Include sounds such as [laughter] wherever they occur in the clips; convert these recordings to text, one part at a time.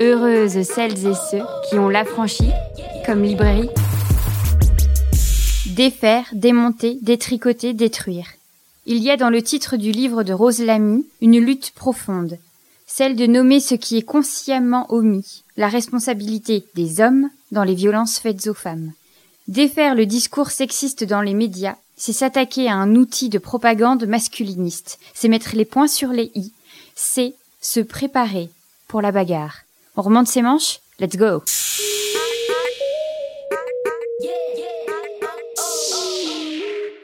Heureuses celles et ceux qui ont l'affranchi comme librairie. Défaire, démonter, détricoter, détruire. Il y a dans le titre du livre de Rose Lamy une lutte profonde, celle de nommer ce qui est consciemment omis, la responsabilité des hommes dans les violences faites aux femmes. Défaire le discours sexiste dans les médias, c'est s'attaquer à un outil de propagande masculiniste, c'est mettre les points sur les i, c'est se préparer pour la bagarre. On remonte ses manches? Let's go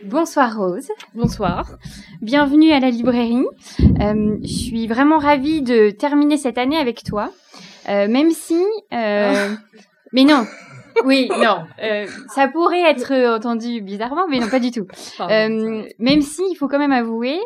Bonsoir Rose. Bonsoir. Bienvenue à la librairie. Euh, je suis vraiment ravie de terminer cette année avec toi, euh, même si... Euh... [laughs] Mais non, oui, non, euh, ça pourrait être entendu bizarrement, mais non, pas du tout. Euh, même si, il faut quand même avouer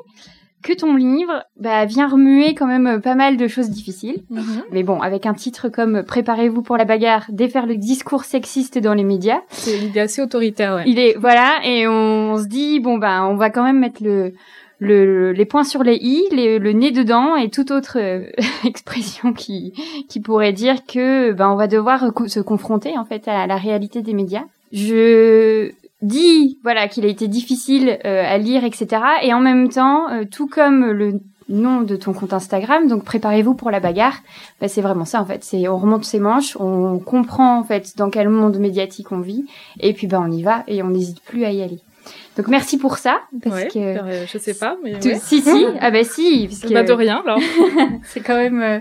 que ton livre bah, vient remuer quand même pas mal de choses difficiles. Mhm. Mais bon, avec un titre comme Préparez-vous pour la bagarre, défaire le discours sexiste dans les médias. C'est l'idée assez autoritaire, ouais. Il est voilà, et on, se dit bon bah on va quand même mettre le le, les points sur les i, les- le nez dedans et toute autre euh, [laughs] expression qui qui pourrait dire que ben on va devoir co- se confronter en fait à la réalité des médias. Je dis voilà qu'il a été difficile euh, à lire etc et en même temps euh, tout comme le nom de ton compte Instagram donc préparez-vous pour la bagarre. Bah, c'est vraiment ça en fait. C'est on remonte ses manches on comprend en fait dans quel monde médiatique on vit. Et puis ben on y va et on n'hésite plus à y aller donc merci pour ça parce Ouais, que euh, je sais pas, mais ouais. si si [laughs] ah bah si parce que Bah, de rien, alors. [laughs] c'est quand même euh,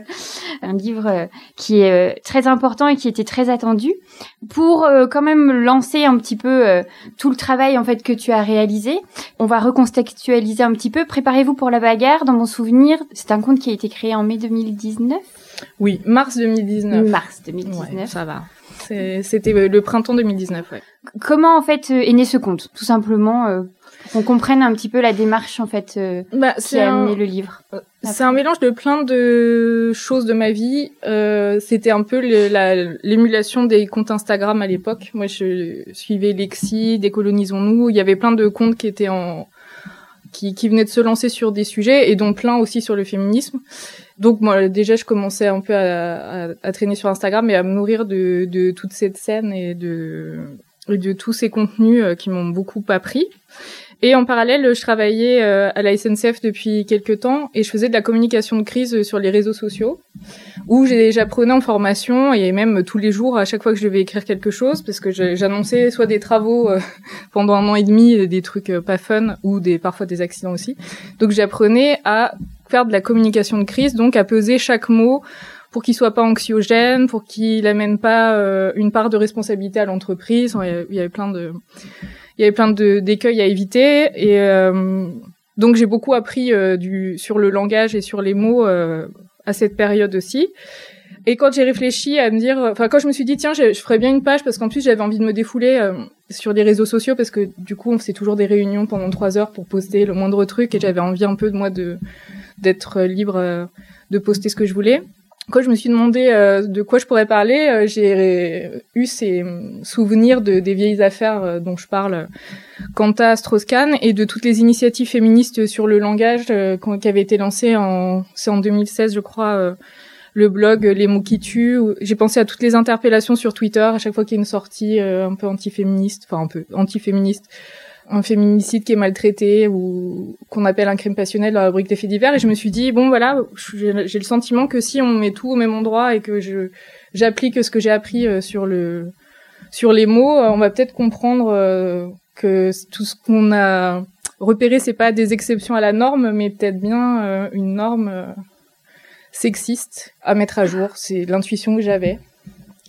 un livre euh, qui est très important et qui était très attendu pour quand même lancer un petit peu tout le travail en fait que tu as réalisé. On va recontextualiser un petit peu. Préparez-vous pour la bagarre. Dans mon souvenir, c'est un compte qui a été créé en mai 2019, Oui, mars 2019. mars Ouais, 2019. ça va. C'était euh, le printemps 2019, ouais. Comment en fait euh, est né ce compte Tout simplement euh, pour qu'on comprenne un petit peu la démarche en fait euh, Bah, qui a un, amené le livre. c'est un mélange de plein de choses de ma vie. Euh, C'était un peu l'émulation des comptes Instagram à l'époque. Moi, je suivais Lexi, Décolonisons-nous. Il y avait plein de comptes qui étaient en qui, qui venaient de se lancer sur des sujets et dont plein aussi sur le féminisme. Donc moi déjà je commençais un peu à, à, à traîner sur Instagram et à me nourrir de, de toute cette scène et de, et de tous ces contenus euh, qui m'ont beaucoup appris. Et en parallèle, je travaillais euh, à la SNCF depuis quelques temps et je faisais de la communication de crise sur les réseaux sociaux où j'apprenais en formation et même tous les jours à chaque fois que je devais écrire quelque chose parce que j'annonçais soit des travaux euh, [laughs] pendant un an et demi, des trucs euh, pas fun ou des parfois des accidents aussi. Donc j'apprenais à faire de la communication de crise, donc à peser chaque mot pour qu'il soit pas anxiogène, pour qu'il amène pas euh, une part de responsabilité à l'entreprise. Il y avait- plein de il y avait plein de d'écueils à éviter et euh, donc j'ai beaucoup appris euh, du sur le langage et sur les mots euh, à cette période aussi. Et quand j'ai réfléchi à me dire, enfin quand je me suis dit tiens je, je ferais bien une page parce qu'en plus j'avais envie de me défouler sur les réseaux sociaux parce que du coup on faisait toujours des réunions pendant trois heures pour poster le moindre truc et j'avais envie un peu de moi de d'être libre euh, de poster ce que je voulais. Quand je me suis demandé euh, de quoi je pourrais parler, euh, j'ai eu ces souvenirs de des vieilles affaires dont je parle, quant à Strauss-Kahn et de toutes les initiatives féministes sur le langage qui avaient été lancées en c'est en 2016 je crois le blog Les mots qui tuent. J'ai pensé à toutes les interpellations sur Twitter à chaque fois qu'il y a une sortie un peu antiféministe, enfin un peu antiféministe, un féminicide qui est maltraité ou qu'on appelle un crime passionnel dans la rubrique des faits divers. Et je me suis dit bon voilà, j'ai le sentiment que si on met tout au même endroit et que j'applique ce que j'ai appris euh, sur le sur les mots, euh, on va peut-être comprendre euh, que tout ce qu'on a repéré c'est pas des exceptions à la norme, mais peut-être bien une norme sexiste à mettre à jour. C'est l'intuition que j'avais.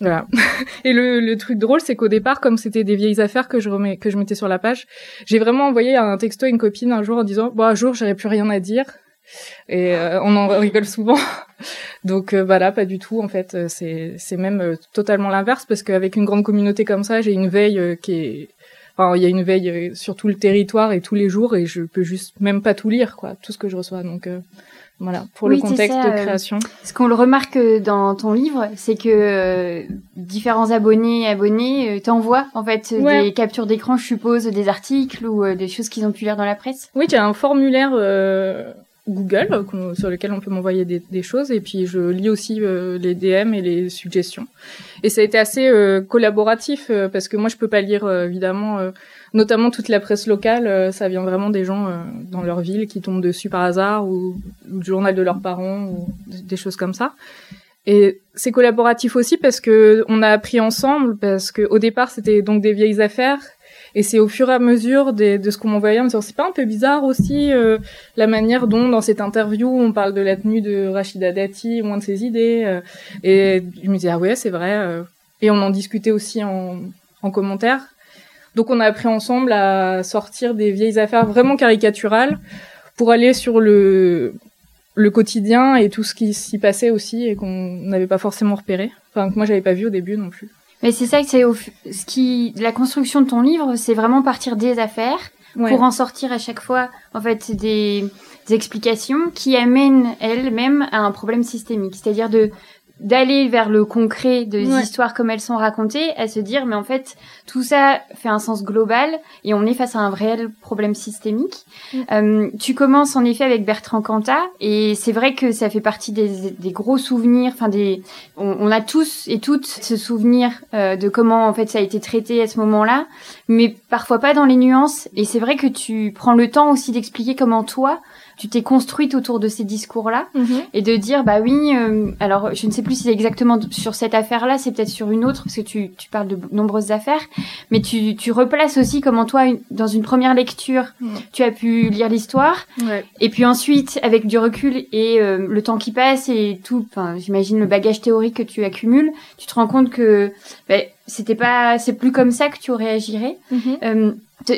Voilà. [laughs] Et le, le truc drôle, c'est qu'au départ, comme c'était des vieilles affaires que je remets, que je mettais sur la page, j'ai vraiment envoyé un texto à une copine un jour en disant, bon, un jour, j'aurais plus rien à dire. Et euh, on en rigole souvent. [laughs] Donc euh, voilà, pas du tout. En fait, Euh, c'est c'est même euh, totalement l'inverse parce qu'avec une grande communauté comme ça, j'ai une veille euh, qui est, enfin, il y a une veille sur tout le territoire et tous les jours et je peux juste même pas tout lire, quoi, tout ce que je reçois. Donc euh, voilà, pour Oui, le contexte ça, de euh, création. Ce qu'on le remarque euh, dans ton livre, c'est que euh, différents abonnés et abonnés euh, t'envoient en fait Ouais. des captures d'écran, je suppose, des articles ou euh, des choses qu'ils ont pu lire dans la presse. Oui, il y a un formulaire euh, Google sur lequel on peut m'envoyer des, choses et puis je lis aussi les DM et les suggestions. Et ça a été assez collaboratif parce que moi je peux pas lire évidemment notamment toute la presse locale, ça vient vraiment des gens dans leur ville qui tombent dessus par hasard ou, du journal de leurs parents ou des choses comme ça. Et c'est collaboratif aussi parce que on a appris ensemble, parce que au départ c'était donc des vieilles affaires, et c'est au fur et à mesure de, de ce qu'on m'envoyait en disant c'est pas un peu bizarre aussi euh, la manière dont dans cette interview on parle de la tenue de Rachida Dati, moins de ses idées, euh, et je me disais ah ouais c'est vrai, euh. et on en discutait aussi en, en commentaire. Donc on a appris ensemble à sortir des vieilles affaires vraiment caricaturales pour aller sur le le quotidien et tout ce qui s'y passait aussi et qu'on n'avait pas forcément repéré. Enfin, que moi j'avais pas vu au début non plus. Mais c'est ça que c'est ce qui la construction de ton livre, c'est vraiment partir des affaires pour en sortir à chaque fois en fait des, des explications qui amènent elles-mêmes à un problème systémique, c'est-à-dire de d'aller vers le concret de des histoires comme elles sont racontées, à se dire mais en fait tout ça fait un sens global et on est face à un réel problème systémique. Euh, tu commences en effet avec Bertrand Cantat et c'est vrai que ça fait partie des, des gros souvenirs. Enfin des, on, a tous et toutes ce souvenir euh, de comment en fait ça a été traité à ce moment-là, mais parfois pas dans les nuances. Et c'est vrai que tu prends le temps aussi d'expliquer comment toi tu t'es construite autour de ces discours-là mhm. et de dire bah oui, euh, alors je ne sais plus si c'est exactement sur cette affaire-là, c'est peut-être sur une autre parce que tu, tu parles de nombreuses affaires, mais tu, tu replaces aussi comment toi dans une première lecture tu as pu lire l'histoire et puis ensuite avec du recul et euh, le temps qui passe et tout, enfin j'imagine le bagage théorique que tu accumules, tu te rends compte que bah, c'était pas, c'est plus comme ça que tu réagirais. Euh,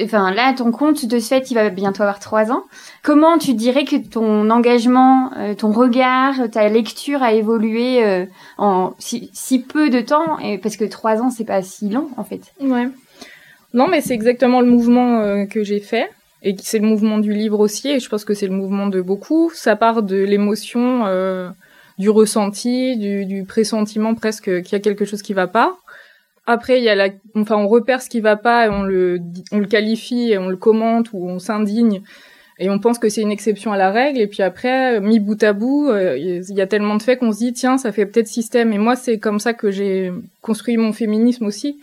enfin là, ton compte de ce fait, il va bientôt avoir trois ans. Comment tu dirais que ton engagement, euh, ton regard, ta lecture a évolué euh, en si, si, peu de temps? Et parce que trois ans, c'est pas si long en fait. Ouais. Non, mais c'est exactement le mouvement que j'ai fait et c'est le mouvement du livre aussi. Et je pense que c'est le mouvement de beaucoup. Ça part de l'émotion, du ressenti, du, du pressentiment presque qu'il y a quelque chose qui va pas après, il y a la, enfin, on repère ce qui va pas on le, on le qualifie on le commente ou on s'indigne et on pense que c'est une exception à la règle. Et puis après, mis bout à bout, euh, il y a tellement de faits qu'on se dit tiens, ça fait peut-être système. Et moi, c'est comme ça que j'ai construit mon féminisme aussi.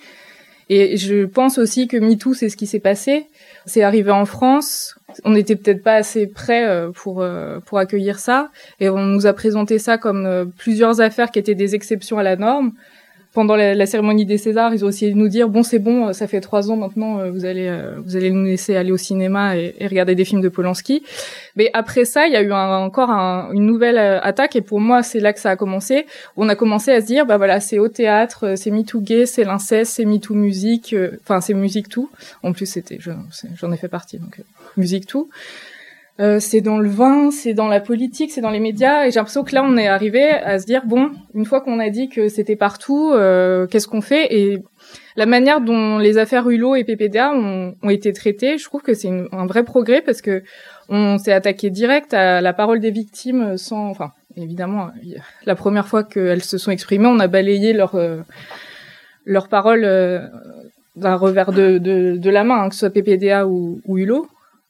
Et je pense aussi que MeToo, c'est ce qui s'est passé. C'est arrivé en France. On n'était peut-être pas assez prêts euh, pour euh, pour accueillir ça, et on nous a présenté ça comme plusieurs affaires qui étaient des exceptions à la norme pendant la, cérémonie des Césars, ils ont essayé de nous dire bon c'est bon, ça fait trois ans maintenant, euh, vous allez euh, vous allez nous laisser aller au cinéma et, regarder des films de Polanski. Mais après ça, il y a eu encore une nouvelle euh, attaque et pour moi c'est là que ça a commencé. On a commencé à se dire bah voilà c'est au théâtre, c'est MeToo gay, c'est l'inceste, c'est MeToo musique, enfin c'est musique tout. En plus c'était j'en ai fait partie donc musique tout. Euh, c'est dans le vin, c'est dans la politique, c'est dans les médias. Et j'ai l'impression que là, on est arrivé à se dire bon, une fois qu'on a dit que c'était partout, euh, qu'est-ce qu'on fait? Et la manière dont les affaires Hulot et PPDA ont, été traitées, je trouve que c'est un vrai progrès parce que on s'est attaqué direct à la parole des victimes sans, enfin, évidemment, la première fois qu'elles se sont exprimées, on a balayé leur euh, leur parole d'un revers de, de, de, la main, hein, que ce soit PPDA ou, ou Hulot.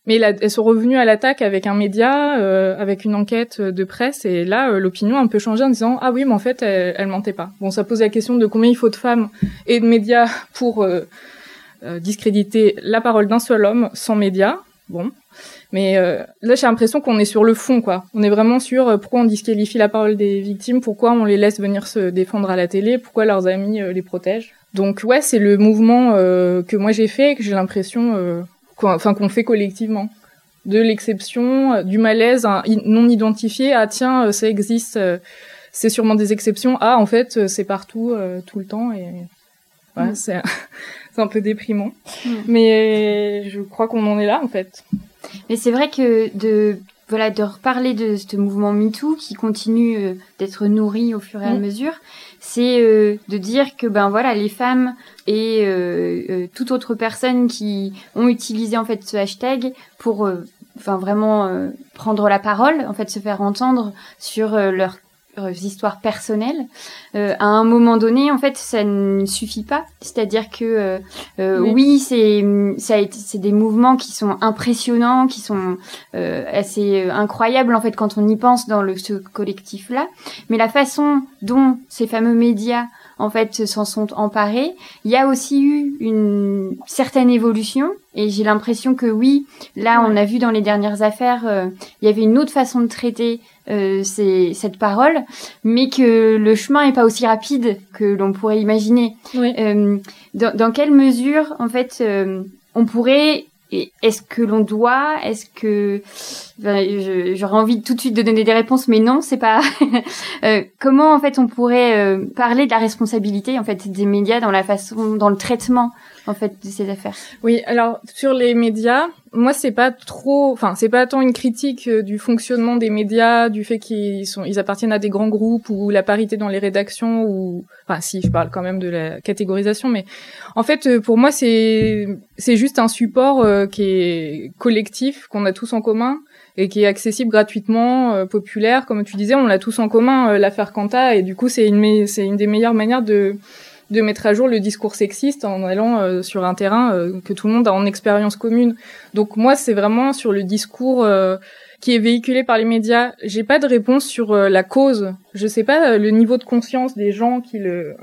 Mais elles sont revenues à l'attaque avec un média, euh, avec une enquête de presse, et là, euh, l'opinion a un peu changé en disant ah oui, mais en fait, elle, elle mentait pas. Bon, ça pose la question de combien il faut de femmes et de médias [laughs] pour euh, discréditer la parole d'un seul homme sans médias. Bon, mais là, j'ai l'impression qu'on est sur le fond, quoi. On est vraiment sur pourquoi on disqualifie la parole des victimes, pourquoi on les laisse venir se défendre à la télé, pourquoi leurs amis les protègent. Donc ouais, c'est le mouvement que moi j'ai fait et que j'ai l'impression enfin qu'on fait collectivement de l'exception, euh, du malaise non identifié, ah tiens, euh, ça existe, euh, c'est sûrement des exceptions, ah en fait c'est partout, tout le temps, et ouais, mm. [laughs] c'est un peu déprimant. Mm. Mais je crois qu'on en est là en fait. Mais c'est vrai que de voilà de reparler de ce mouvement MeToo qui continue d'être nourri au fur et à mm. mesure, c'est euh, de dire que ben voilà les femmes et euh, euh, toute autre personne qui ont utilisé en fait ce hashtag pour enfin vraiment prendre la parole en fait se faire entendre sur leur histoires personnelles, euh, à un moment donné, en fait, ça ne suffit pas. C'est-à-dire que euh, euh oui, c'est ça c'est des mouvements qui sont impressionnants, qui sont euh, assez incroyables en fait quand on y pense dans le ce collectif-là. Mais la façon dont ces fameux médias en fait s'en sont emparés. Il y a aussi eu une certaine évolution et j'ai l'impression que oui, là on a vu dans les dernières affaires, euh, il y avait une autre façon de traiter euh, cette parole, mais que le chemin est pas aussi rapide que l'on pourrait imaginer. Euh, dans, dans, quelle mesure en fait euh, on pourrait est-ce que l'on doit Est-ce que j'aurais envie tout de suite de donner des réponses, mais non, c'est pas. [laughs] euh, comment en fait on pourrait euh, parler de la responsabilité en fait des médias dans la façon, dans le traitement en fait de ces affaires. Oui, alors sur les médias, moi c'est pas trop, enfin c'est pas tant une critique euh, du fonctionnement des médias, du fait qu'ils sont, ils appartiennent à des grands groupes ou la parité dans les rédactions ou, enfin si je parle quand même de la catégorisation, mais en fait euh, pour moi c'est c'est juste un support euh, qui est collectif qu'on a tous en commun et qui est accessible gratuitement, populaire, comme tu disais, on l'a tous en commun l'affaire Quanta et du coup c'est une c'est une des meilleures manières de de mettre à jour le discours sexiste en allant euh, sur un terrain euh, que tout le monde a en expérience commune. Donc moi, c'est vraiment sur le discours euh, qui est véhiculé par les médias. J'ai pas de réponse sur la cause. Je sais pas le niveau de conscience des gens qui le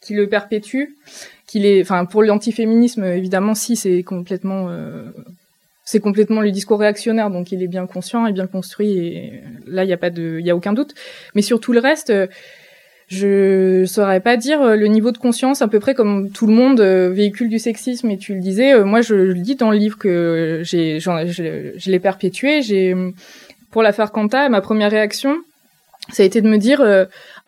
qui le perpétuent. Qu'il est, enfin pour l'antiféminisme évidemment si c'est complètement c'est complètement le discours réactionnaire, donc il est bien conscient et bien construit, et là il y a pas de, il y a aucun doute. Mais sur tout le reste, je saurais pas dire euh, le niveau de conscience à peu près comme tout le monde euh, véhicule du sexisme et tu le disais euh, moi je, le dis dans le livre que j'ai je, je l'ai perpétué. J'ai pour l'affaire Quanta ma première réaction ça a été de me dire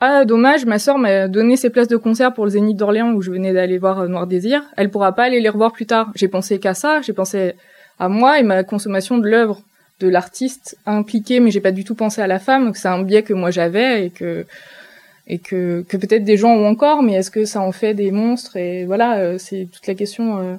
ah dommage ma sœur m'a donné ses places de concert pour le Zénith d'Orléans où je venais d'aller voir Noir Désir. Elle pourra pas aller les revoir plus tard. J'ai pensé qu'à ça j'ai pensé à moi et ma consommation de l'œuvre de l'artiste impliqué mais j'ai pas du tout pensé à la femme c'est un biais que moi j'avais et que et que, que peut-être des gens ont encore, mais est-ce que ça en fait des monstres Et voilà, euh, c'est toute la question euh,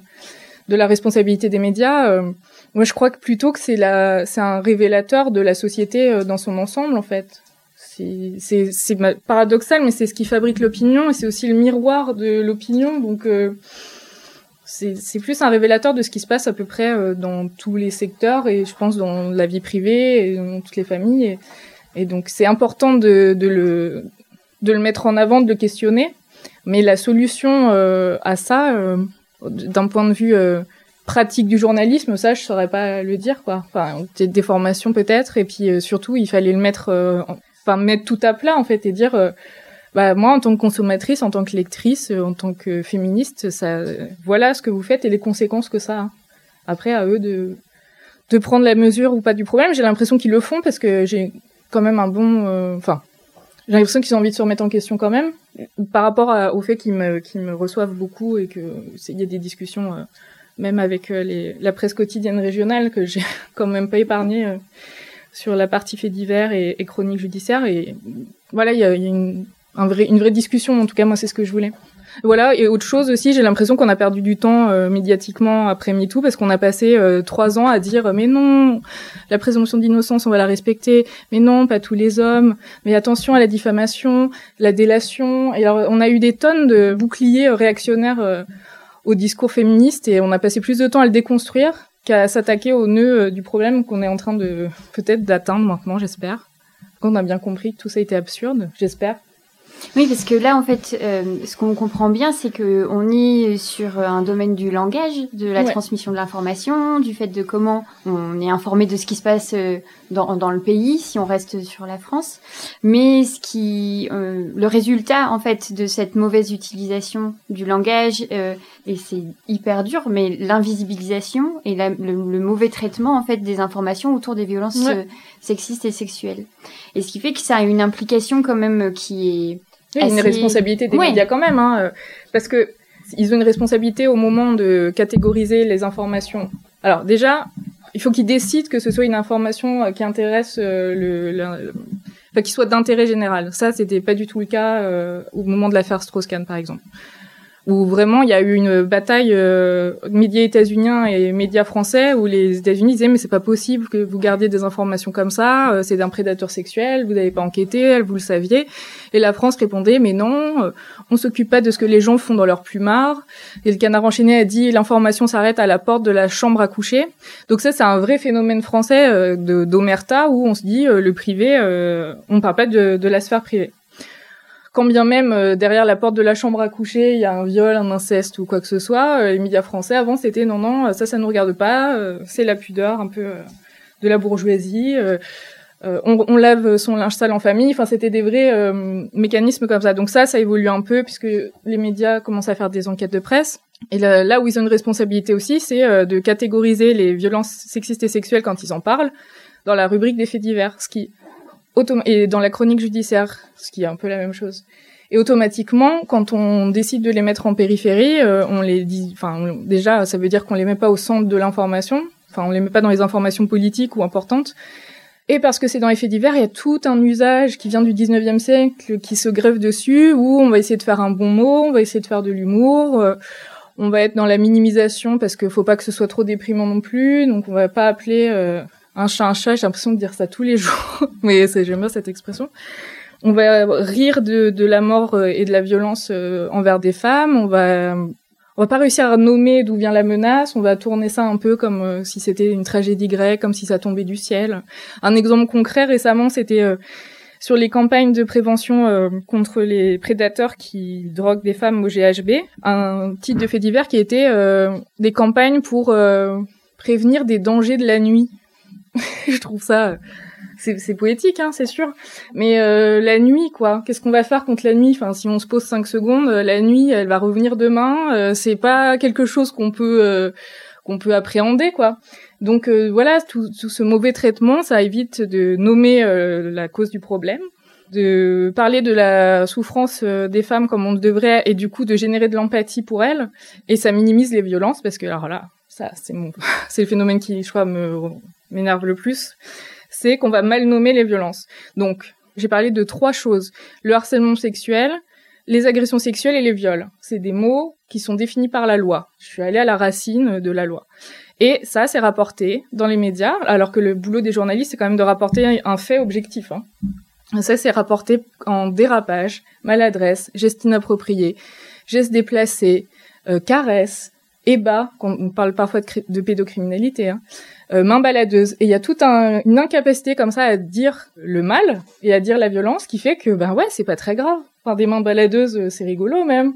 de la responsabilité des médias. Euh, moi, je crois que plutôt que c'est la, c'est un révélateur de la société dans son ensemble, en fait. C'est, c'est, paradoxal, mais c'est ce qui fabrique l'opinion et c'est aussi le miroir de l'opinion. Donc, c'est, c'est plus un révélateur de ce qui se passe à peu près dans tous les secteurs et je pense dans la vie privée et dans toutes les familles. Et, et donc, c'est important de, de le de le mettre en avant, de le questionner. Mais la solution euh, à ça, euh, d'un point de vue euh, pratique du journalisme, ça, je saurais pas le dire, quoi. Enfin, des formations peut-être, et puis surtout, il fallait le mettre, enfin, mettre tout à plat, en fait, et dire, bah, moi, en tant que consommatrice, en tant que lectrice, en tant que féministe, ça, voilà ce que vous faites et les conséquences que ça a. Après, à eux de, de prendre la mesure ou pas du problème. J'ai l'impression qu'ils le font parce que j'ai quand même un bon, enfin, j'ai l'impression qu'ils ont envie de se remettre en question quand même, par rapport au fait qu'ils me, reçoivent beaucoup et que il y a des discussions, euh, même avec euh, la presse quotidienne régionale, que j'ai [laughs] quand même pas épargné euh, sur la partie fait divers et, et chronique judiciaire. Et voilà, il y a, une vraie discussion. En tout cas, moi, c'est ce que je voulais. Voilà, et autre chose aussi, j'ai l'impression qu'on a perdu du temps euh, médiatiquement après MeToo parce qu'on a passé euh, trois ans à dire mais non, la présomption d'innocence, on va la respecter, mais non, pas tous les hommes, mais attention à la diffamation, la délation. Et alors, on a eu des tonnes de boucliers euh, réactionnaires au discours féministe et on a passé plus de temps à le déconstruire qu'à s'attaquer au nœud du problème qu'on est en train de peut-être d'atteindre maintenant, j'espère. Qu'on a bien compris que tout ça était absurde, j'espère. Oui, parce que là, en fait, euh, ce qu'on comprend bien, c'est que on est sur un domaine du langage, de la transmission de l'information, du fait de comment on est informé de ce qui se passe euh, dans, dans le pays, si on reste sur la France. Mais ce qui, euh, le résultat, en fait, de cette mauvaise utilisation du langage, et c'est hyper dur, mais l'invisibilisation et la, le, mauvais traitement, en fait, des informations autour des violences sexistes et sexuelles. Et ce qui fait que ça a une implication quand même qui est il y a une responsabilité des médias quand même, hein, euh, parce que ils ont une responsabilité au moment de catégoriser les informations. Alors déjà, il faut qu'ils décident que ce soit une information euh, qui intéresse euh, le, enfin qui soit d'intérêt général. Ça, c'était pas du tout le cas au moment de l'affaire Strauss-Kahn, par exemple. Où vraiment il y a eu une bataille euh, médias états-uniens et médias français où les États-Unis disaient mais c'est pas possible que vous gardiez des informations comme ça, euh, c'est d'un prédateur sexuel, vous n'avez pas enquêté, vous le saviez. Et la France répondait mais non, euh, on s'occupe pas de ce que les gens font dans leur plumard. Et le canard enchaîné a dit l'information s'arrête à la porte de la chambre à coucher. Donc ça c'est un vrai phénomène français euh, de d'omerta où on se dit euh, le privé, on parle pas de, de la sphère privée quand bien même euh, derrière la porte de la chambre à coucher, il y a un viol, un inceste ou quoi que ce soit, euh, les médias français avant c'était non non, ça ça nous regarde pas, euh, c'est la pudeur un peu de la bourgeoisie. On, on, lave son linge sale en famille. Enfin, c'était des vrais mécanismes comme ça. Donc ça, ça évolue un peu puisque les médias commencent à faire des enquêtes de presse. Et là, là où ils ont une responsabilité aussi, c'est de catégoriser les violences sexistes et sexuelles quand ils en parlent dans la rubrique des faits divers, ce qui et dans la chronique judiciaire, ce qui est un peu la même chose. Et automatiquement, quand on décide de les mettre en périphérie, euh, on les dit, enfin, déjà, ça veut dire qu'on les met pas au centre de l'information. Enfin, on les met pas dans les informations politiques ou importantes. Et parce que c'est dans les faits divers, il y a tout un usage qui vient du 19e siècle qui se grève dessus, où on va essayer de faire un bon mot, on va essayer de faire de l'humour, euh, on va être dans la minimisation parce qu'il faut pas que ce soit trop déprimant non plus, donc on va pas appeler euh, un chat, un chat, j'ai l'impression de dire ça tous les jours, [laughs] mais j'aime bien cette expression. On va rire de, la mort euh, et de la violence euh, envers des femmes. On va, on va pas réussir à nommer d'où vient la menace. On va tourner ça un peu comme euh, si c'était une tragédie grecque, comme si ça tombait du ciel. Un exemple concret récemment, c'était sur les campagnes de prévention contre les prédateurs qui droguent des femmes au GHB. Un titre de fait divers qui était des campagnes pour prévenir des dangers de la nuit [laughs] je trouve ça c'est poétique hein, c'est sûr. Mais euh, la nuit quoi qu'est-ce qu'on va faire contre la nuit? Enfin si on se pose cinq secondes euh, la nuit elle va revenir demain euh, c'est pas quelque chose qu'on peut qu'on peut appréhender quoi. Donc voilà tout, tout, ce mauvais traitement ça évite de nommer la cause du problème de parler de la souffrance des femmes comme on devrait et du coup de générer de l'empathie pour elles. Et ça minimise les violences parce que alors là ça c'est mon [laughs] c'est le phénomène qui je crois me m'énerve le plus, c'est qu'on va mal nommer les violences. Donc, j'ai parlé de trois choses. Le harcèlement sexuel, les agressions sexuelles et les viols. C'est des mots qui sont définis par la loi. Je suis allée à la racine de la loi. Et ça, c'est rapporté dans les médias, alors que le boulot des journalistes, c'est quand même de rapporter un fait objectif. Hein. Ça, c'est rapporté en dérapage, maladresse, geste inapproprié, geste déplacé, euh, caresse, ébat, on parle parfois de, de pédocriminalité, hein, euh, main baladeuse. Et il y a toute une incapacité comme ça à dire le mal et à dire la violence qui fait que, ben ouais, c'est pas très grave. Enfin, des mains baladeuses, euh, c'est rigolo même.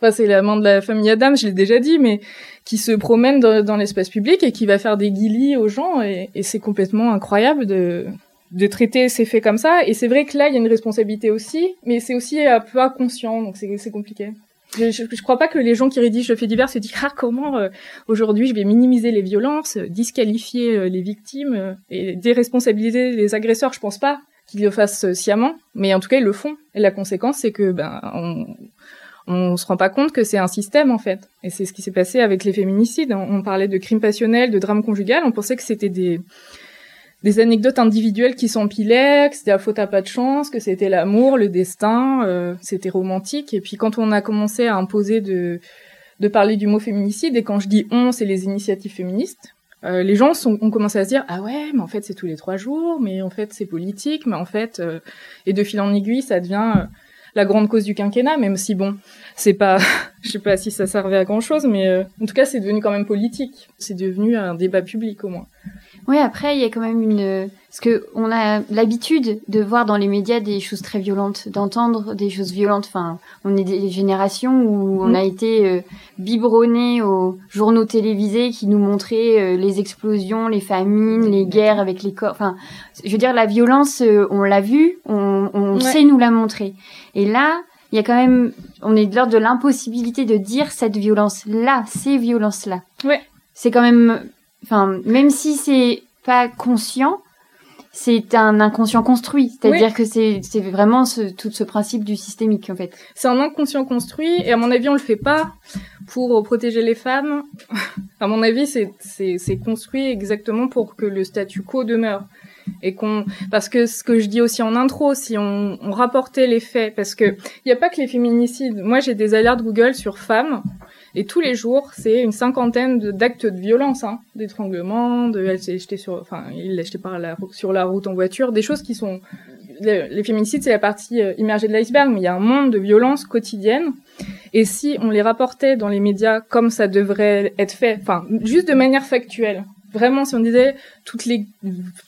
Enfin, c'est la main de la famille Adam, je l'ai déjà dit, mais qui se promène dans, l'espace public et qui va faire des guillis aux gens. Et, et c'est complètement incroyable de, de traiter ces faits comme ça. Et c'est vrai que là, il y a une responsabilité aussi, mais c'est aussi un peu inconscient, donc c'est compliqué. Je, je, crois pas que les gens qui rédigent le fait divers se disent ah comment euh, aujourd'hui je vais minimiser les violences, disqualifier euh, les victimes euh, et déresponsabiliser les agresseurs. Je pense pas qu'ils le fassent sciemment, mais en tout cas ils le font. Et la conséquence c'est que ben on, on se rend pas compte que c'est un système en fait. Et c'est ce qui s'est passé avec les féminicides. On, on parlait de crimes passionnels, de drames conjugal. On pensait que c'était des des anecdotes individuelles qui s'empilaient, que c'était la faute à pas de chance, que c'était l'amour, le destin, euh, c'était romantique. Et puis quand on a commencé à imposer de, parler du mot féminicide, et quand je dis on, c'est les initiatives féministes, euh, les gens ont commencé à se dire ah ouais, mais en fait c'est tous les trois jours, mais en fait c'est politique, mais en fait euh, et de fil en aiguille ça devient la grande cause du quinquennat, même si bon, c'est pas, [laughs] je sais pas si ça servait à grand chose, mais en tout cas c'est devenu quand même politique, c'est devenu un débat public au moins. Oui, après, il y a quand même une... Parce que on a l'habitude de voir dans les médias des choses très violentes, d'entendre des choses violentes. Enfin, on est des générations où on a mm. été euh, biberonnés aux journaux télévisés qui nous montraient euh, les explosions, les famines, les guerres avec les corps. Enfin, je veux dire, la violence, euh, on l'a vu, on, on sait nous la montrer. Et là, il y a quand même... On est de l'ordre de l'impossibilité de dire cette violence-là, ces violences-là. Ouais. C'est quand même enfin, même si c'est pas conscient, c'est un inconscient construit. C'est-à-dire que c'est, c'est vraiment ce, tout ce principe du systémique, en fait. C'est un inconscient construit, et à mon avis, on le fait pas pour protéger les femmes. [laughs] à mon avis, c'est, c'est, c'est construit exactement pour que le statu quo demeure. et qu'on parce que ce que je dis aussi en intro, si on, on rapportait les faits, parce que il y a pas que les féminicides. Moi, j'ai des alertes Google sur femmes et tous les jours, c'est une cinquantaine d'actes de, violence, hein, d'étranglement, de elle s'est jetée sur, enfin, il l'a jeté par la, sur la route en voiture, des choses qui sont les, féminicides, c'est la partie euh, immergée de l'iceberg, mais il y a un monde de violence quotidienne. Et si on les rapportait dans les médias comme ça devrait être fait, enfin, juste de manière factuelle, vraiment, si on disait toutes les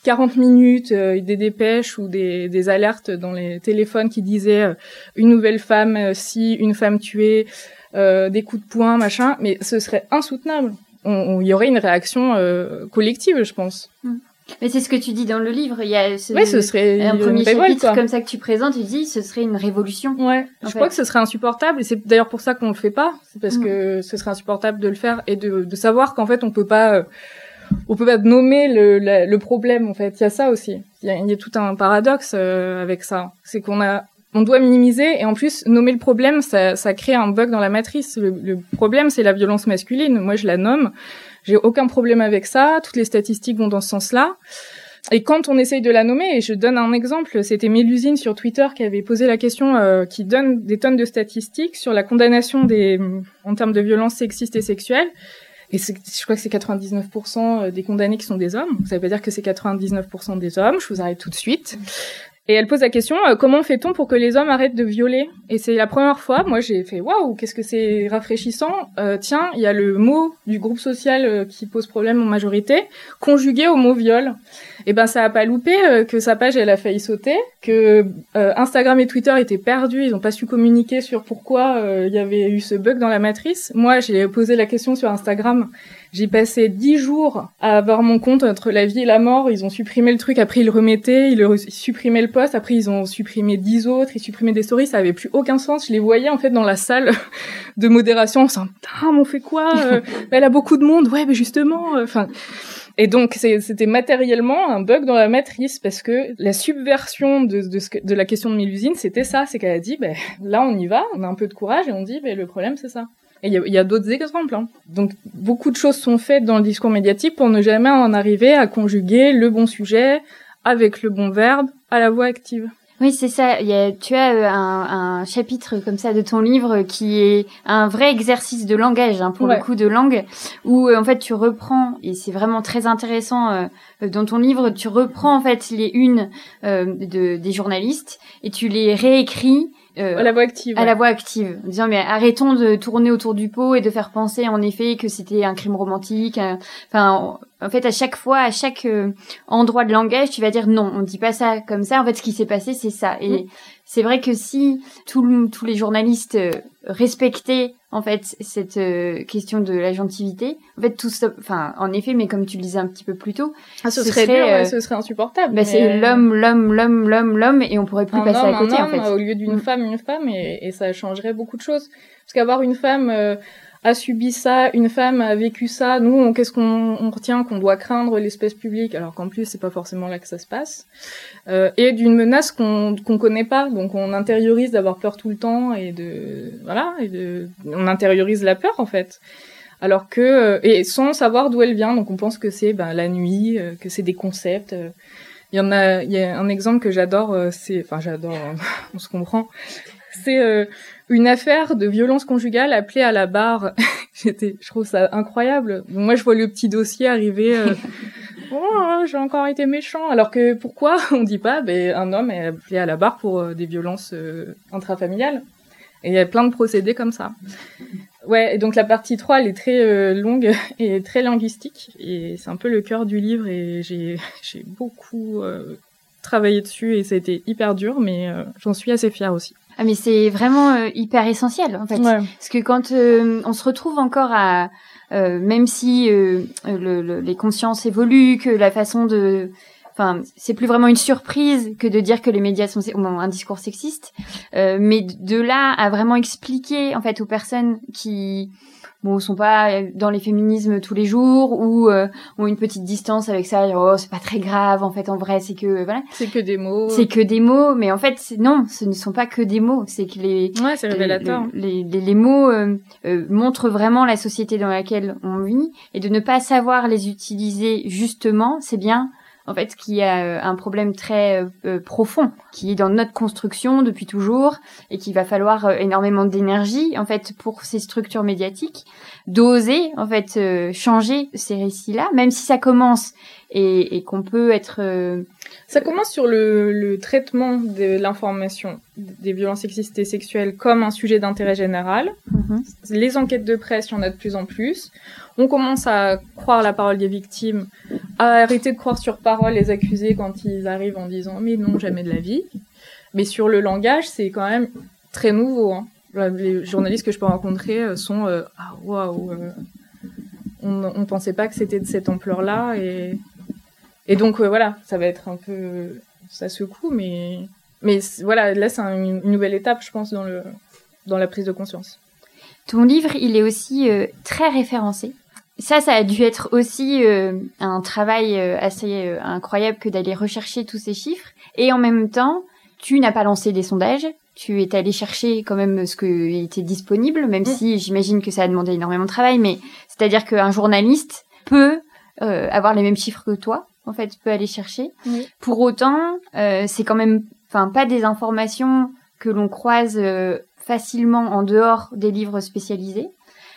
40 minutes euh, des dépêches ou des, des, alertes dans les téléphones qui disaient euh, une nouvelle femme, si une femme tuée, des coups de poing, machin, mais ce serait insoutenable. Il y aurait une réaction collective, je pense. Mm. Mais c'est ce que tu dis dans le livre. Il y a ce, ce serait un premier chapitre comme ça que tu présentes. Tu dis, ce serait une révolution. Ouais. Je crois que ce serait insupportable, et c'est d'ailleurs pour ça qu'on le fait pas. C'est parce mm. que ce serait insupportable de le faire et de, de savoir qu'en fait on peut pas, euh, on peut pas nommer le, le problème. En fait, il y a ça aussi. Il y a, y a, tout un paradoxe euh, avec ça. C'est qu'on a on doit minimiser et en plus nommer le problème, ça, ça crée un bug dans la matrice. Le, problème, c'est la violence masculine. Moi, je la nomme. J'ai aucun problème avec ça. Toutes les statistiques vont dans ce sens-là. Et quand on essaye de la nommer, et je donne un exemple, c'était Mélusine sur Twitter qui avait posé la question, euh, qui donne des tonnes de statistiques sur la condamnation des, en termes de violences sexistes et sexuelles. Et je crois que c'est 99% des condamnés qui sont des hommes. Ça veut pas dire que c'est 99% des hommes. Je vous arrête tout de suite. Et elle pose la question euh, comment fait-on pour que les hommes arrêtent de violer? Et c'est la première fois, moi j'ai fait waouh, qu'est-ce que c'est rafraîchissant. Euh, tiens, il y a le mot du groupe social euh, qui pose problème en majorité, conjugué au mot viol. Et ben ça a pas loupé que sa page elle a failli sauter, que Instagram et Twitter étaient perdus, ils ont pas su communiquer sur pourquoi il y avait eu ce bug dans la matrice. Moi j'ai posé la question sur Instagram j'ai passé dix jours à avoir mon compte entre la vie et la mort. Ils ont supprimé le truc, après ils le remettaient, ils, supprimaient le post, après ils ont supprimé dix autres, ils supprimaient des stories, ça avait plus aucun sens. Je les voyais en fait dans la salle de modération en se disant mais on fait quoi euh, [laughs] Elle a beaucoup de monde, ouais mais justement. Euh, enfin. Et donc c'était matériellement un bug dans la matrice parce que la subversion de, de, de la question de Mélusine, c'était ça, c'est qu'elle a dit, ben là on y va, on a un peu de courage et on dit, ben le problème c'est ça. Et il y a, d'autres exemples. Hein. Donc beaucoup de choses sont faites dans le discours médiatique pour ne jamais en arriver à conjuguer le bon sujet avec le bon verbe à la voix active. Oui, c'est ça. Il y a, tu as euh, un, un, chapitre comme ça de ton livre qui est un vrai exercice de langage, hein, pour le coup de langue, où euh, en fait tu reprends et c'est vraiment très intéressant euh, dans ton livre. Tu reprends en fait les unes de, des journalistes et tu les réécris euh, à la voix active. À la voix active, en disant mais arrêtons de tourner autour du pot et de faire penser en effet que c'était un crime romantique. Enfin, en fait, à chaque fois, à chaque euh, endroit de langage, tu vas dire non, on dit pas ça comme ça. En fait, ce qui s'est passé, c'est ça. Et mm. C'est vrai que si tous les journalistes euh, respectaient en fait cette euh, question de la gentilité, en fait tout ça, enfin en effet, mais comme tu le disais un petit peu plus tôt, ah, ce, serait, dur, ce serait insupportable. Bah, c'est l'homme, l'homme, l'homme, l'homme, l'homme, et on pourrait plus passer à côté en fait. Au lieu d'une mm. femme, une femme, et, et, ça changerait beaucoup de choses. Parce qu'avoir une femme a subi ça, une femme a vécu ça. Nous, qu'est-ce qu'on retient qu'on doit craindre l'espèce publique, alors qu'en plus c'est pas forcément là que ça se passe, euh, et d'une menace qu'on qu'on connaît pas. Donc on intériorise d'avoir peur tout le temps et de voilà, et de, on intériorise la peur en fait. Alors que euh, et sans savoir d'où elle vient, donc on pense que c'est ben, la nuit, euh, que c'est des concepts. Il y en a, il y a un exemple que j'adore, c'est, enfin j'adore, [laughs] on se comprend. C'est une affaire de violence conjugale appelée à la barre. [laughs] J'étais, je trouve ça incroyable. Moi, je vois le petit dossier arriver. Euh, [laughs] oh, j'ai encore été méchant. Alors que pourquoi [laughs] on dit pas, ben, un homme est appelé à la barre pour euh, des violences euh, intrafamiliales. Et il y a plein de procédés comme ça. Ouais, et donc la partie 3, elle est très longue et très linguistique. Et c'est un peu le cœur du livre et j'ai, j'ai beaucoup travaillé dessus et ça a été hyper dur, mais j'en suis assez fière aussi. Ah mais c'est vraiment euh, hyper essentiel en fait. Parce que quand euh, on se retrouve encore à euh, même si le, les consciences évoluent, que la façon de Enfin, c'est plus vraiment une surprise que de dire que les médias sont ont un discours sexiste, mais de là à vraiment expliquer en fait aux personnes qui bon sont pas dans les féminismes tous les jours ou euh, ont une petite distance avec ça oh c'est pas très grave en fait en vrai c'est que voilà. C'est que des mots. C'est que des mots mais en fait non ce ne sont pas que des mots c'est que les ouais, c'est révélateur. Les, les, les, mots euh, euh, montrent vraiment la société dans laquelle on vit. Et de ne pas savoir les utiliser justement c'est bien en fait, qui a euh, un problème très euh, profond, qui est dans notre construction depuis toujours, et qu'il va falloir énormément d'énergie, en fait, pour ces structures médiatiques, d'oser, en fait, changer ces récits-là, même si ça commence et, et qu'on peut être ça commence sur le, le traitement de l'information des violences sexistes et sexuelles comme un sujet d'intérêt général. Mhm. Les enquêtes de presse, il y en a de plus en plus. On commence à croire la parole des victimes, arrêter de croire sur parole les accusés quand ils arrivent en disant mais non, jamais de la vie. Mais sur le langage, c'est quand même très nouveau. Hein. Les journalistes que je peux rencontrer euh, sont euh, ah waouh, euh, on, on pensait pas que c'était de cette ampleur-là et donc voilà, ça va être un peu, ça secoue, mais mais voilà, là c'est une nouvelle étape, je pense, dans le dans la prise de conscience. Ton livre, il est aussi très référencé. Ça, ça a dû être aussi euh, un travail assez incroyable que d'aller rechercher tous ces chiffres. Et en même temps, tu n'as pas lancé des sondages. Tu es allé chercher quand même ce qui était disponible, même mm. si j'imagine que ça a demandé énormément de travail. Mais c'est-à-dire qu'un journaliste peut avoir les mêmes chiffres que toi en fait peut aller chercher. Pour autant, euh, c'est quand même, enfin, pas des informations que l'on croise euh, facilement en dehors des livres spécialisés.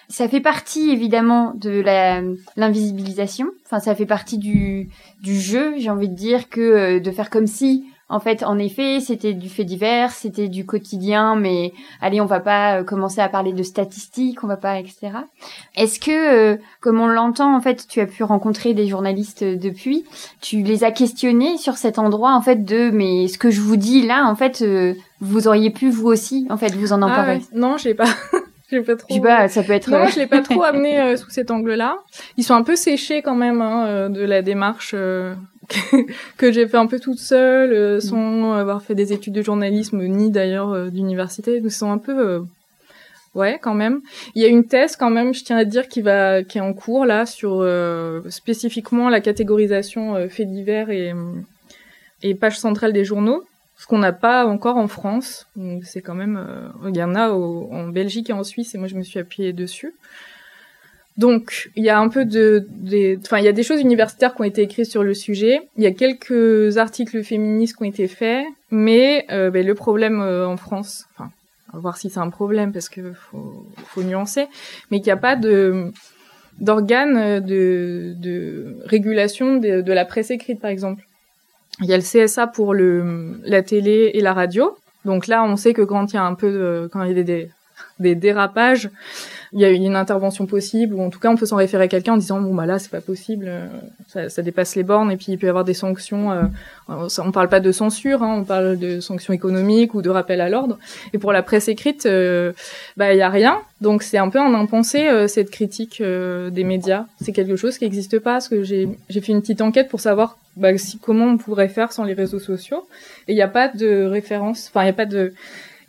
Ça fait partie évidemment de la l'invisibilisation. Enfin, ça fait partie du du jeu. J'ai envie de dire que euh, de faire comme si en fait, en effet, c'était du fait divers, c'était du quotidien, mais allez, on va pas euh, commencer à parler de statistiques, on va pas, etc. Est-ce que, euh, comme on l'entend, en fait, tu as pu rencontrer des journalistes euh, depuis, tu les as questionnés sur cet endroit, en fait, de, mais ce que je vous dis là, en fait, vous auriez pu vous aussi, en fait, vous en emparer. Ah non, je pas. [laughs] Je pas trop. Pas, ça peut être. Non, je l'ai pas [laughs] trop amené sous cet angle-là. Ils sont un peu séchés quand même hein, de la démarche [laughs] que j'ai fait un peu toute seule, euh, sans avoir fait des études de journalisme, ni d'ailleurs euh, d'université. Nous sont un peu, euh, ouais, quand même. Il y a une thèse quand même, je tiens à dire, qui va, qui est en cours là sur spécifiquement la catégorisation faits divers et et page centrale des journaux, ce qu'on n'a pas encore en France. C'est quand même, il y en a en Belgique et en Suisse, et moi je me suis appuyée dessus. Donc, il y a un peu de, enfin, il y a des choses universitaires qui ont été écrites sur le sujet. Il y a quelques articles féministes qui ont été faits, mais euh, ben, le problème euh, en France, enfin, on va voir si c'est un problème parce que faut, faut nuancer, mais qu'il n'y a pas de d'organes de, de régulation de, de la presse écrite, par exemple. Il y a le CSA pour le la télé et la radio. Donc là, on sait que quand il y a un peu quand il y a des, des dérapages, il y a une intervention possible, ou en tout cas on peut s'en référer à quelqu'un en disant bon bah là c'est pas possible, euh, ça, ça, dépasse les bornes, et puis il peut y avoir des sanctions. Euh, on parle pas de censure, hein, on parle de sanctions économiques ou de rappel à l'ordre. Et pour la presse écrite, euh, bah il y a rien. Donc c'est un peu un impensé euh, cette critique des médias. C'est quelque chose qui n'existe pas. Parce que j'ai fait une petite enquête pour savoir bah, si, comment on pourrait faire sans les réseaux sociaux. Et il n'y a pas de référence. Enfin il y a pas de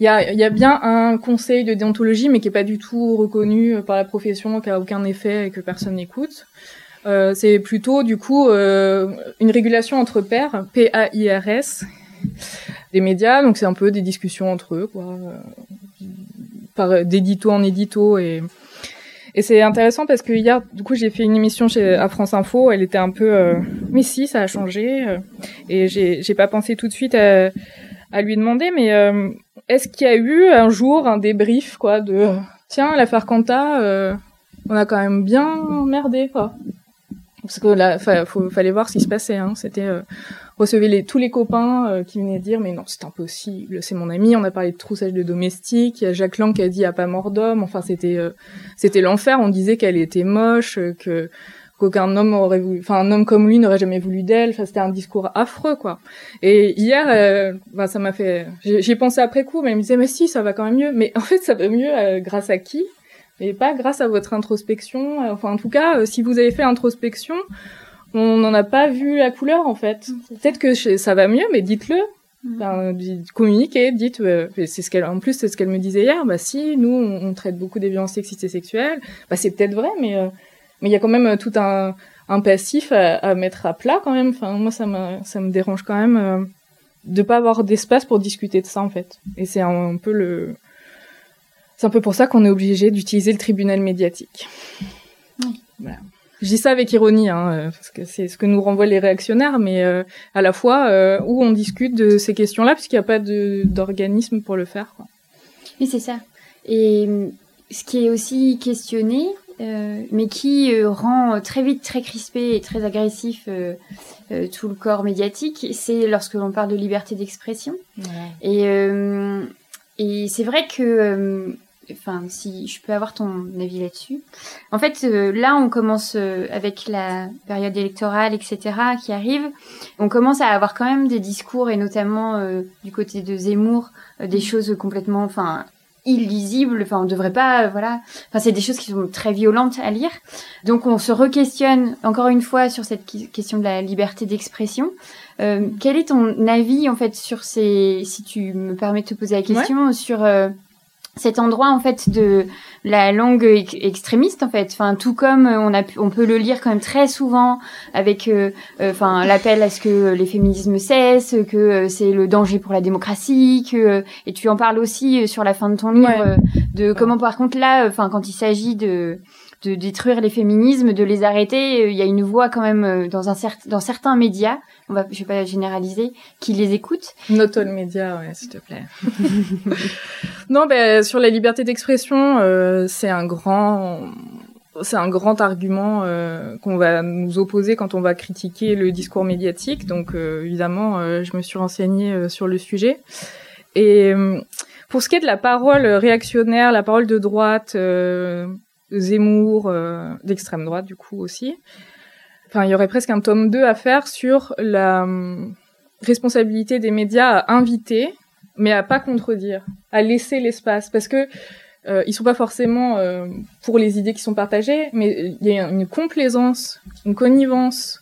il y a, bien un conseil de déontologie, mais qui est pas du tout reconnu par la profession, qui a aucun effet et que personne n'écoute. Euh, c'est plutôt du coup euh, une régulation entre pairs, P-A-I-R-S, des médias. Donc c'est un peu des discussions entre eux, quoi, euh, d'édito en édito et c'est intéressant parce que hier, du coup, j'ai fait une émission chez à France Info. Elle était un peu, euh, mais si, ça a changé. et j'ai, j'ai pas pensé tout de suite à, à lui demander, mais est-ce qu'il y a eu un jour un débrief, quoi, de tiens, l'affaire Quanta, euh, on a quand même bien merdé, quoi. Parce que là, faut, fallait voir ce qui se passait. Hein. C'était euh, recevoir les, tous les copains euh, qui venaient dire mais non, c'est impossible, c'est mon ami. On a parlé de troussage de domestique. Il y a Jacques Lang qui a dit a pas mort d'homme. Enfin, c'était euh, c'était l'enfer. On disait qu'elle était moche, que qu'aucun homme aurait voulu, enfin un homme comme lui n'aurait jamais voulu d'elle. Enfin, c'était un discours affreux, quoi. Et hier, euh, bah, ça m'a fait, j'ai pensé après coup, mais elle me disait mais si, ça va quand même mieux. Mais en fait, ça va mieux euh, grâce à qui? Et pas grâce à votre introspection. Enfin, en tout cas, euh, si vous avez fait introspection, on n'en a pas vu la couleur en fait. Peut-être que ça va mieux, mais dites-le. Mm. Enfin, communiquez, dites, c'est ce qu'elle, en plus c'est ce qu'elle me disait hier. Bah si, nous on, traite beaucoup des violences sexistes et sexuelles. Bah c'est peut-être vrai, mais mais il y a quand même euh, tout un, un passif à, à, mettre à plat quand même. Enfin, moi, ça me, ça me dérange quand même euh, de pas avoir d'espace pour discuter de ça en fait. Et c'est un, peu le, c'est un peu pour ça qu'on est obligé d'utiliser le tribunal médiatique. Voilà. je dis ça avec ironie, hein, parce que c'est ce que nous renvoient les réactionnaires, mais à la fois où on discute de ces questions-là, puisqu'il n'y a pas d'organisme pour le faire. Quoi. Oui, c'est ça. Et ce qui est aussi questionné, euh, mais qui euh, rend très vite très crispé et très agressif euh, tout le corps médiatique, c'est lorsque l'on parle de liberté d'expression. Et, et c'est vrai que, enfin, si je peux avoir ton avis là-dessus. En fait, là, on commence avec la période électorale, etc., qui arrive. On commence à avoir quand même des discours, et notamment du côté de Zemmour, des mm. choses complètement, enfin, illisible. Enfin, on devrait pas, voilà. Enfin, c'est des choses qui sont très violentes à lire. Donc, on se re-questionne encore une fois sur cette question de la liberté d'expression. Euh, quel est ton avis en fait sur ces, si tu me permets de te poser la question, sur euh, cet endroit en fait de la langue extrémiste en fait. Enfin tout comme on a on peut le lire quand même très souvent avec euh, euh, enfin l'appel à ce que les féminismes cessent que euh, c'est le danger pour la démocratie que et tu en parles aussi sur la fin de ton livre de comment par contre là enfin quand il s'agit de de détruire les féminismes, de les arrêter. Il y a une voix quand même dans un dans certains médias on va, je vais pas généraliser, qui les écoutent. Not média, ouais, s'il te plaît. [laughs] non, ben sur la liberté d'expression, euh, c'est un grand, c'est un grand argument euh, qu'on va nous opposer quand on va critiquer le discours médiatique. Donc euh, évidemment, je me suis renseignée sur le sujet. Et pour ce qui est de la parole réactionnaire, la parole de droite, Zemmour, d'extrême droite du coup aussi. Enfin, il y aurait presque un tome 2 à faire sur la hum, responsabilité des médias à inviter, mais à pas contredire, à laisser l'espace, parce que euh, ils sont pas forcément euh, pour les idées qui sont partagées, mais il y a une complaisance, une connivence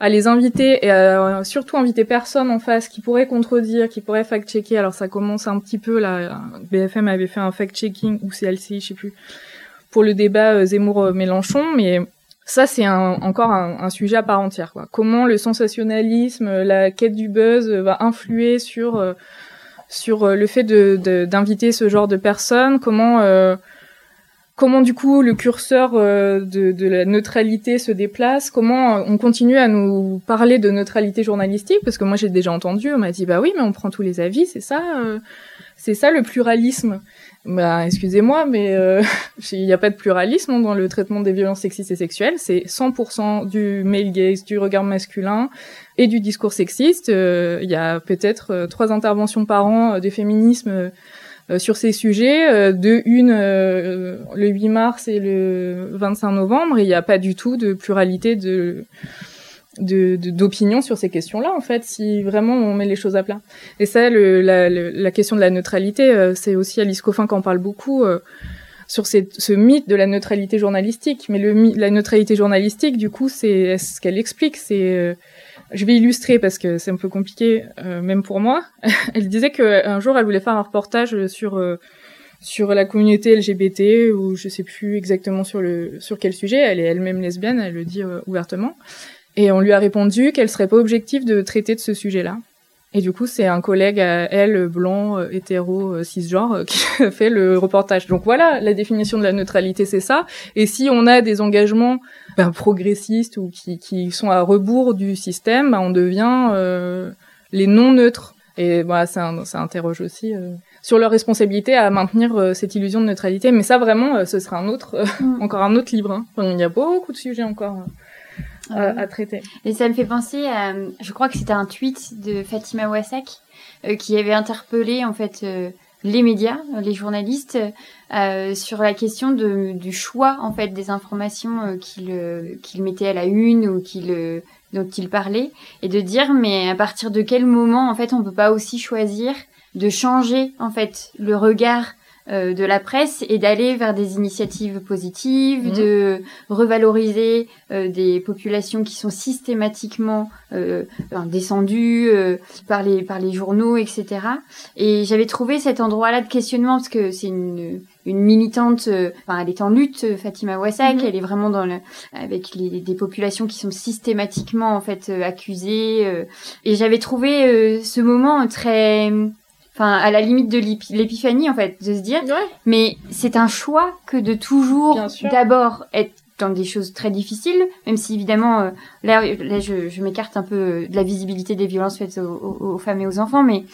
à les inviter et à surtout inviter personne en face qui pourrait contredire, qui pourrait fact-checker. Alors ça commence un petit peu là. BFM avait fait un fact-checking ou CLC, je sais plus, pour le débat euh, Zemmour-Mélenchon, mais ça c'est encore un, sujet à part entière. Quoi. Comment le sensationnalisme, la quête du buzz va influer sur euh, sur euh, le fait d'inviter ce genre de personnes? Comment euh, comment du coup le curseur de, de, la neutralité se déplace? Comment on continue à nous parler de neutralité journalistique? Parce que moi j'ai déjà entendu, on m'a dit bah oui mais on prend tous les avis, c'est ça, c'est ça le pluralisme. Bah, excusez-moi, mais euh, [laughs] il n'y a pas de pluralisme dans le traitement des violences sexistes et sexuelles. C'est 100% du male gaze, du regard masculin et du discours sexiste. Euh, il y a peut-être euh, trois interventions par an des féminismes sur ces sujets, de une le 8 mars et le 25 novembre. Il n'y a pas du tout de pluralité de d'opinion de, sur ces questions-là, en fait, si vraiment on met les choses à plat. Et ça, le, la, la, question de la neutralité, euh, c'est aussi Alice Coffin qui en parle beaucoup euh, sur ce mythe de la neutralité journalistique. Mais le la neutralité journalistique, du coup, c'est ce qu'elle explique, c'est euh, je vais illustrer parce que c'est un peu compliqué, même pour moi. [laughs] elle disait qu'un jour, elle voulait faire un reportage sur sur la communauté LGBT ou je sais plus exactement sur le sur quel sujet. Elle est elle-même lesbienne, elle le dit ouvertement. Et on lui a répondu qu'elle serait pas objective de traiter de ce sujet-là. Et du coup, c'est un collègue à elle, blanc, euh, hétéro, euh, cisgenre, euh, [laughs] qui fait le reportage. Donc voilà, la définition de la neutralité, c'est ça. Et si on a des engagements ben, progressistes ou qui, qui, sont à rebours du système, ben, on devient euh, les non-neutres. Et voilà, ça, ça interroge aussi euh, sur leur responsabilité à maintenir cette illusion de neutralité. Mais ça, vraiment, ce sera un autre, mm. encore un autre livre. Hein. Enfin, il y a beaucoup de sujets encore. Ah à, traiter. Et ça me fait penser à, je crois que c'était un tweet de Fatima Wassak euh, qui avait interpellé en fait euh, les médias, les journalistes, euh, sur la question de, du choix en fait des informations qu'il qu'il mettait à la une ou qu'il dont il parlait, et de dire mais à partir de quel moment en fait on peut pas aussi choisir de changer en fait le regard euh, de la presse et d'aller vers des initiatives positives, mmh. de revaloriser euh, des populations qui sont systématiquement euh, descendues par les par les journaux, etc. Et j'avais trouvé cet endroit-là de questionnement parce que c'est une une militante, enfin elle est en lutte, Fatima Wassak, mmh. elle est vraiment dans le, avec les, des populations qui sont systématiquement en fait accusées. et j'avais trouvé ce moment très enfin à la limite de l'épiphanie en fait de se dire mais c'est un choix que de toujours d'abord être dans des choses très difficiles, même si évidemment euh, là, là je, je m'écarte un peu de la visibilité des violences faites aux, aux, femmes et aux enfants, mais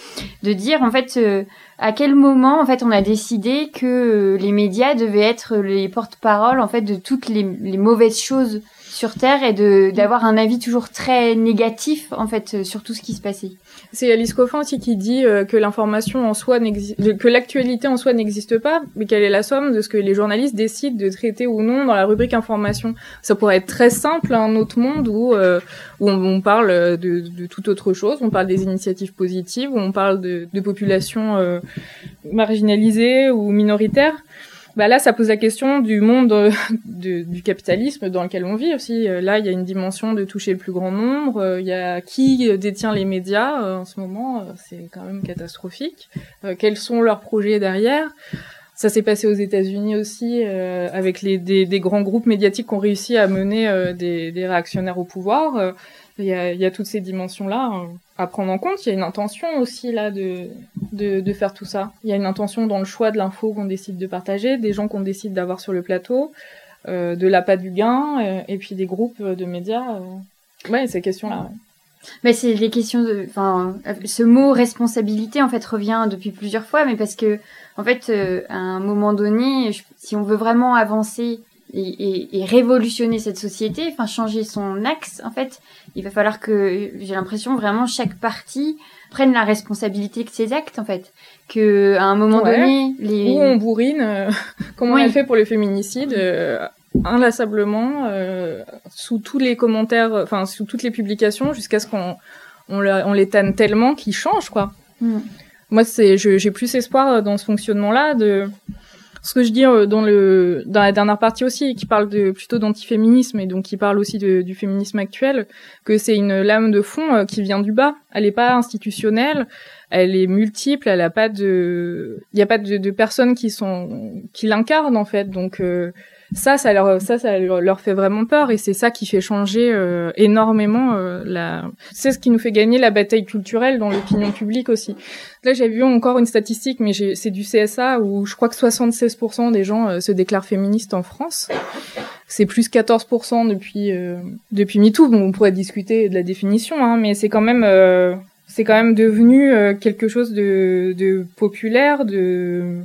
de dire en fait euh, à quel moment en fait on a décidé que les médias devaient être les porte-parole en fait de toutes les, les mauvaises choses sur Terre et de d'avoir un avis toujours très négatif en fait sur tout ce qui se passait. C'est Alice Coffin aussi qui dit euh, que l'information en soi n'existe, que l'actualité en soi n'existe pas, mais qu'elle est la somme de ce que les journalistes décident de traiter ou non dans la rubrique information. Ça pourrait être très simple, un autre monde où euh, où on, parle de, toute autre chose, on parle des initiatives positives, où on parle de, de populations euh, marginalisées ou minoritaires bah là, ça pose la question du monde euh, [laughs] du capitalisme dans lequel on vit aussi. Euh, là, il y a une dimension de toucher le plus grand nombre. Euh, il y a qui détient les médias en ce moment, c'est quand même catastrophique. quels sont leurs projets derrière? Ça s'est passé aux États-Unis aussi, avec les, des, grands groupes médiatiques qui ont réussi à mener des, des, réactionnaires au pouvoir. Il y a, il y a toutes ces dimensions-là à prendre en compte. Il y a une intention aussi là de, de, faire tout ça. Il y a une intention dans le choix de l'info qu'on décide de partager, des gens qu'on décide d'avoir sur le plateau, euh, de l'appât du gain, euh, et puis des groupes de médias. Euh. Ouais, ces questions-là. Mais c'est les questions de, enfin, ce mot responsabilité en fait revient depuis plusieurs fois, mais parce que en fait, euh, à un moment donné, si on veut vraiment avancer et, et, révolutionner cette société, enfin changer son axe, en fait, il va falloir que, j'ai l'impression vraiment chaque partie prenne la responsabilité de ses actes, en fait, que à un moment donné, les où on bourrine, euh, [laughs] comme on a fait pour le féminicide, euh, inlassablement, euh, sous tous les commentaires, enfin sous toutes les publications, jusqu'à ce qu'on on, on les tanne tellement qu'ils changent, quoi. Mm. Moi, c'est, j'ai plus espoir dans ce fonctionnement-là de ce que je dis euh, dans le dans la dernière partie aussi qui parle de plutôt d'antiféminisme et donc qui parle aussi de, du féminisme actuel que c'est une lame de fond euh, qui vient du bas elle est pas institutionnelle elle est multiple elle a pas de il y a pas de, de, personnes qui sont qui l'incarnent en fait donc euh, ça, ça leur, ça, ça leur fait vraiment peur et c'est ça qui fait changer euh, énormément euh, la. C'est ce qui nous fait gagner la bataille culturelle dans l'opinion publique aussi. Là, j'ai vu encore une statistique, mais c'est du CSA où je crois que 76% des gens euh, se déclarent féministes en France. C'est plus 14% depuis depuis MeToo. Bon, on pourrait discuter de la définition, hein, mais c'est quand même c'est quand même devenu quelque chose de, de populaire, de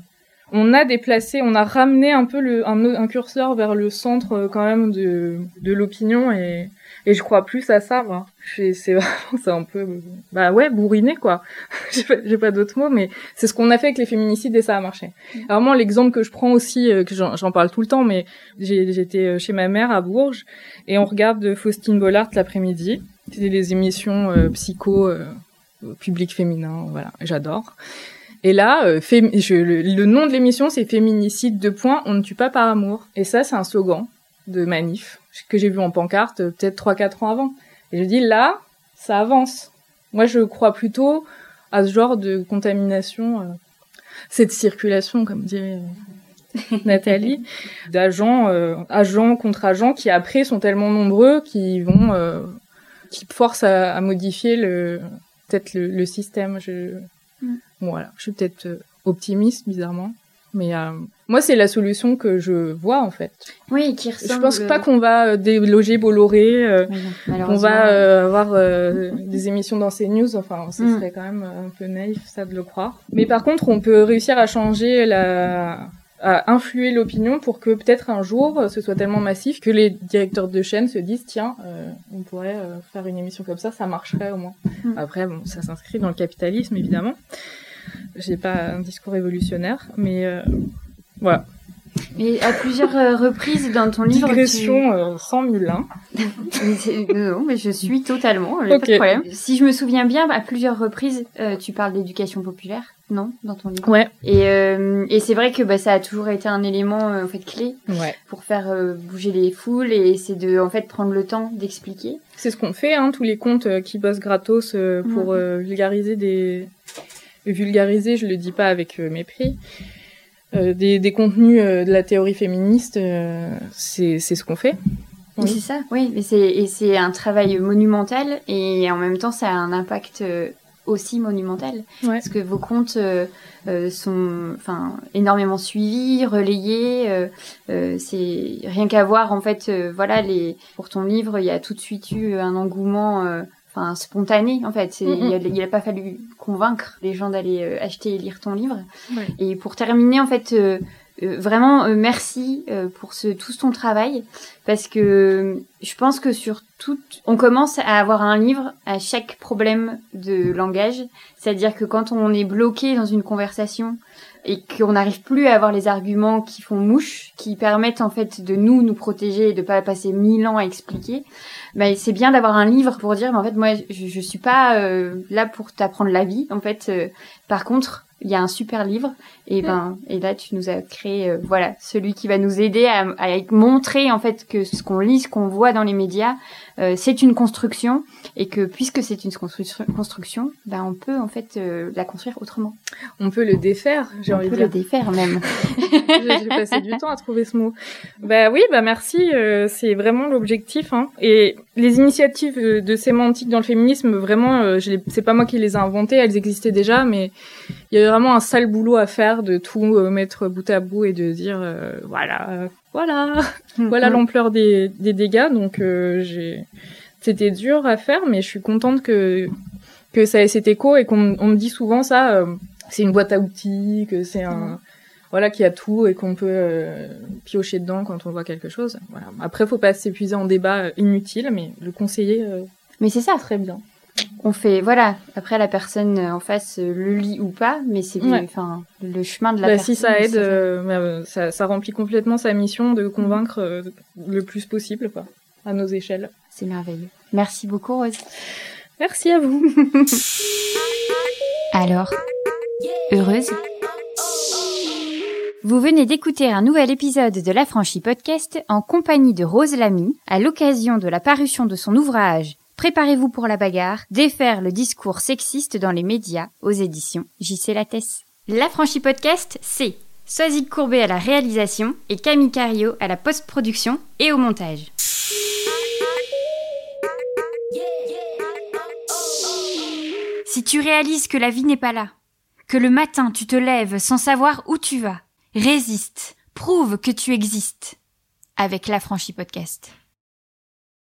on a déplacé, on a ramené un peu le, un, curseur vers le centre euh, quand même de, de l'opinion et, et je crois plus à ça, moi. C'est c'est [laughs] un peu, bah ouais, bourriné, quoi. [laughs] j'ai pas, pas d'autres mots, mais c'est ce qu'on a fait avec les féminicides et ça a marché. Alors moi, l'exemple que je prends aussi, euh, que j'en, parle tout le temps, mais j'étais euh, chez ma mère à Bourges et on regarde Faustine Bollard l'après-midi. C'était des émissions psycho, euh, public féminin, voilà, j'adore. Et là, euh, je, le, nom de l'émission, c'est Féminicide de points, on ne tue pas par amour. Et ça, c'est un slogan de manif que j'ai vu en pancarte euh, peut-être 3-4 ans avant. Et je dis, là, ça avance. Moi, je crois plutôt à ce genre de contamination, euh, cette circulation, comme dirait Nathalie, [laughs] d'agents, agents contre agents qui après sont tellement nombreux qui vont, qui forcent à, à modifier le, peut-être le, le système. Je. Voilà, je suis peut-être euh, optimiste bizarrement, mais euh, moi c'est la solution que je vois en fait. Oui, qui ressemble. Je pense pas qu'on va euh, déloger Bolloré, euh, qu'on va avoir des émissions dans CNews. Enfin, ce mm. serait quand même un peu naïf ça de le croire. Mais par contre, on peut réussir à changer la à influer l'opinion pour que peut-être un jour ce soit tellement massif que les directeurs de chaîne se disent tiens on pourrait faire une émission comme ça ça marcherait au moins mm. après bon ça s'inscrit dans le capitalisme évidemment j'ai pas un discours révolutionnaire, mais euh, voilà. Mais à plusieurs euh, reprises dans ton livre. Digression euh, sans mille, hein. [laughs] non, mais je suis totalement, pas de problème. Si je me souviens bien, à plusieurs reprises, tu parles d'éducation populaire, non, dans ton livre? Ouais. Et, et c'est vrai que bah, ça a toujours été un élément en fait clé ouais. pour faire bouger les foules et c'est de en fait prendre le temps d'expliquer. C'est ce qu'on fait, hein, tous les comptes qui bossent gratos pour vulgariser des vulgariser, je le dis pas avec euh, mépris. Euh, des, des, contenus euh, de la théorie féministe, c'est ce qu'on fait. Oui. C'est ça, oui, mais c'est et c'est un travail monumental et en même temps ça a un impact aussi monumentale. Ouais. Parce que vos comptes euh, euh, sont enfin énormément suivis, relayés. euh, c'est rien qu'à voir en fait. voilà, les pour ton livre, il y a tout de suite eu un engouement. Enfin, spontané en fait. Mm, mm. Il, a, il a pas fallu convaincre les gens d'aller euh, acheter et lire ton livre. Ouais. Et pour terminer, en fait, euh, euh, vraiment merci pour ce tout ton travail parce que je pense que sur tout, on commence à avoir un livre à chaque problème de langage. C'est-à-dire que quand on est bloqué dans une conversation et qu'on n'arrive plus à avoir les arguments qui font mouche, qui permettent en fait de nous nous protéger et de pas passer mille ans à expliquer, ben c'est bien d'avoir un livre pour dire, mais en fait moi je, je suis pas euh, là pour t'apprendre la vie. En fait, euh, par contre il y a un super livre et ben et là tu nous as créé euh, voilà celui qui va nous aider à, à montrer en fait que ce qu'on lit, ce qu'on voit dans les médias, euh, c'est une construction et que puisque c'est une construction, construction, ben on peut en fait euh, la construire autrement. On peut le défaire, j'ai on envie peut de le dire. défaire même. [laughs] J'ai passé du temps à trouver ce mot. Bah oui, bah merci, c'est vraiment l'objectif. Hein. Et les initiatives de sémantique dans le féminisme, vraiment, c'est pas moi qui les ai inventées, elles existaient déjà, mais il y avait vraiment un sale boulot à faire de tout euh, mettre bout à bout et de dire, euh, voilà, voilà, voilà Mhm. l'ampleur des, des dégâts. Donc euh, j'ai, c'était dur à faire, mais je suis contente que que ça ait cet écho et qu'on on me dit souvent ça. c'est une boîte à outils, que c'est un voilà qu'il y a tout et qu'on peut euh, piocher dedans quand on voit quelque chose. Voilà. Après, faut pas s'épuiser en débat inutile, mais le conseiller euh, Mais c'est ça. très bien. On fait voilà. Après la personne en face euh, le lit ou pas, mais c'est Ouais. enfin le chemin de la Bah, personne. si ça aide, euh, bah, euh, ça, ça remplit complètement sa mission de convaincre euh, le plus possible, quoi, à nos échelles. C'est merveilleux. Merci beaucoup Rose. Merci à vous. [laughs] Alors, heureuse Vous venez d'écouter un nouvel épisode de l'Affranchi Podcast en compagnie de Rose Lamy à l'occasion de la parution de son ouvrage Préparez-vous pour la bagarre, défaire le discours sexiste dans les médias aux éditions JC Lattès. L'Affranchi Podcast, c'est Soazic Courbet à la réalisation et Camille Cario à la post-production et au montage. Si tu réalises que la vie n'est pas là, que le matin tu te lèves sans savoir où tu vas, résiste, prouve que tu existes avec l'Affranchi Podcast.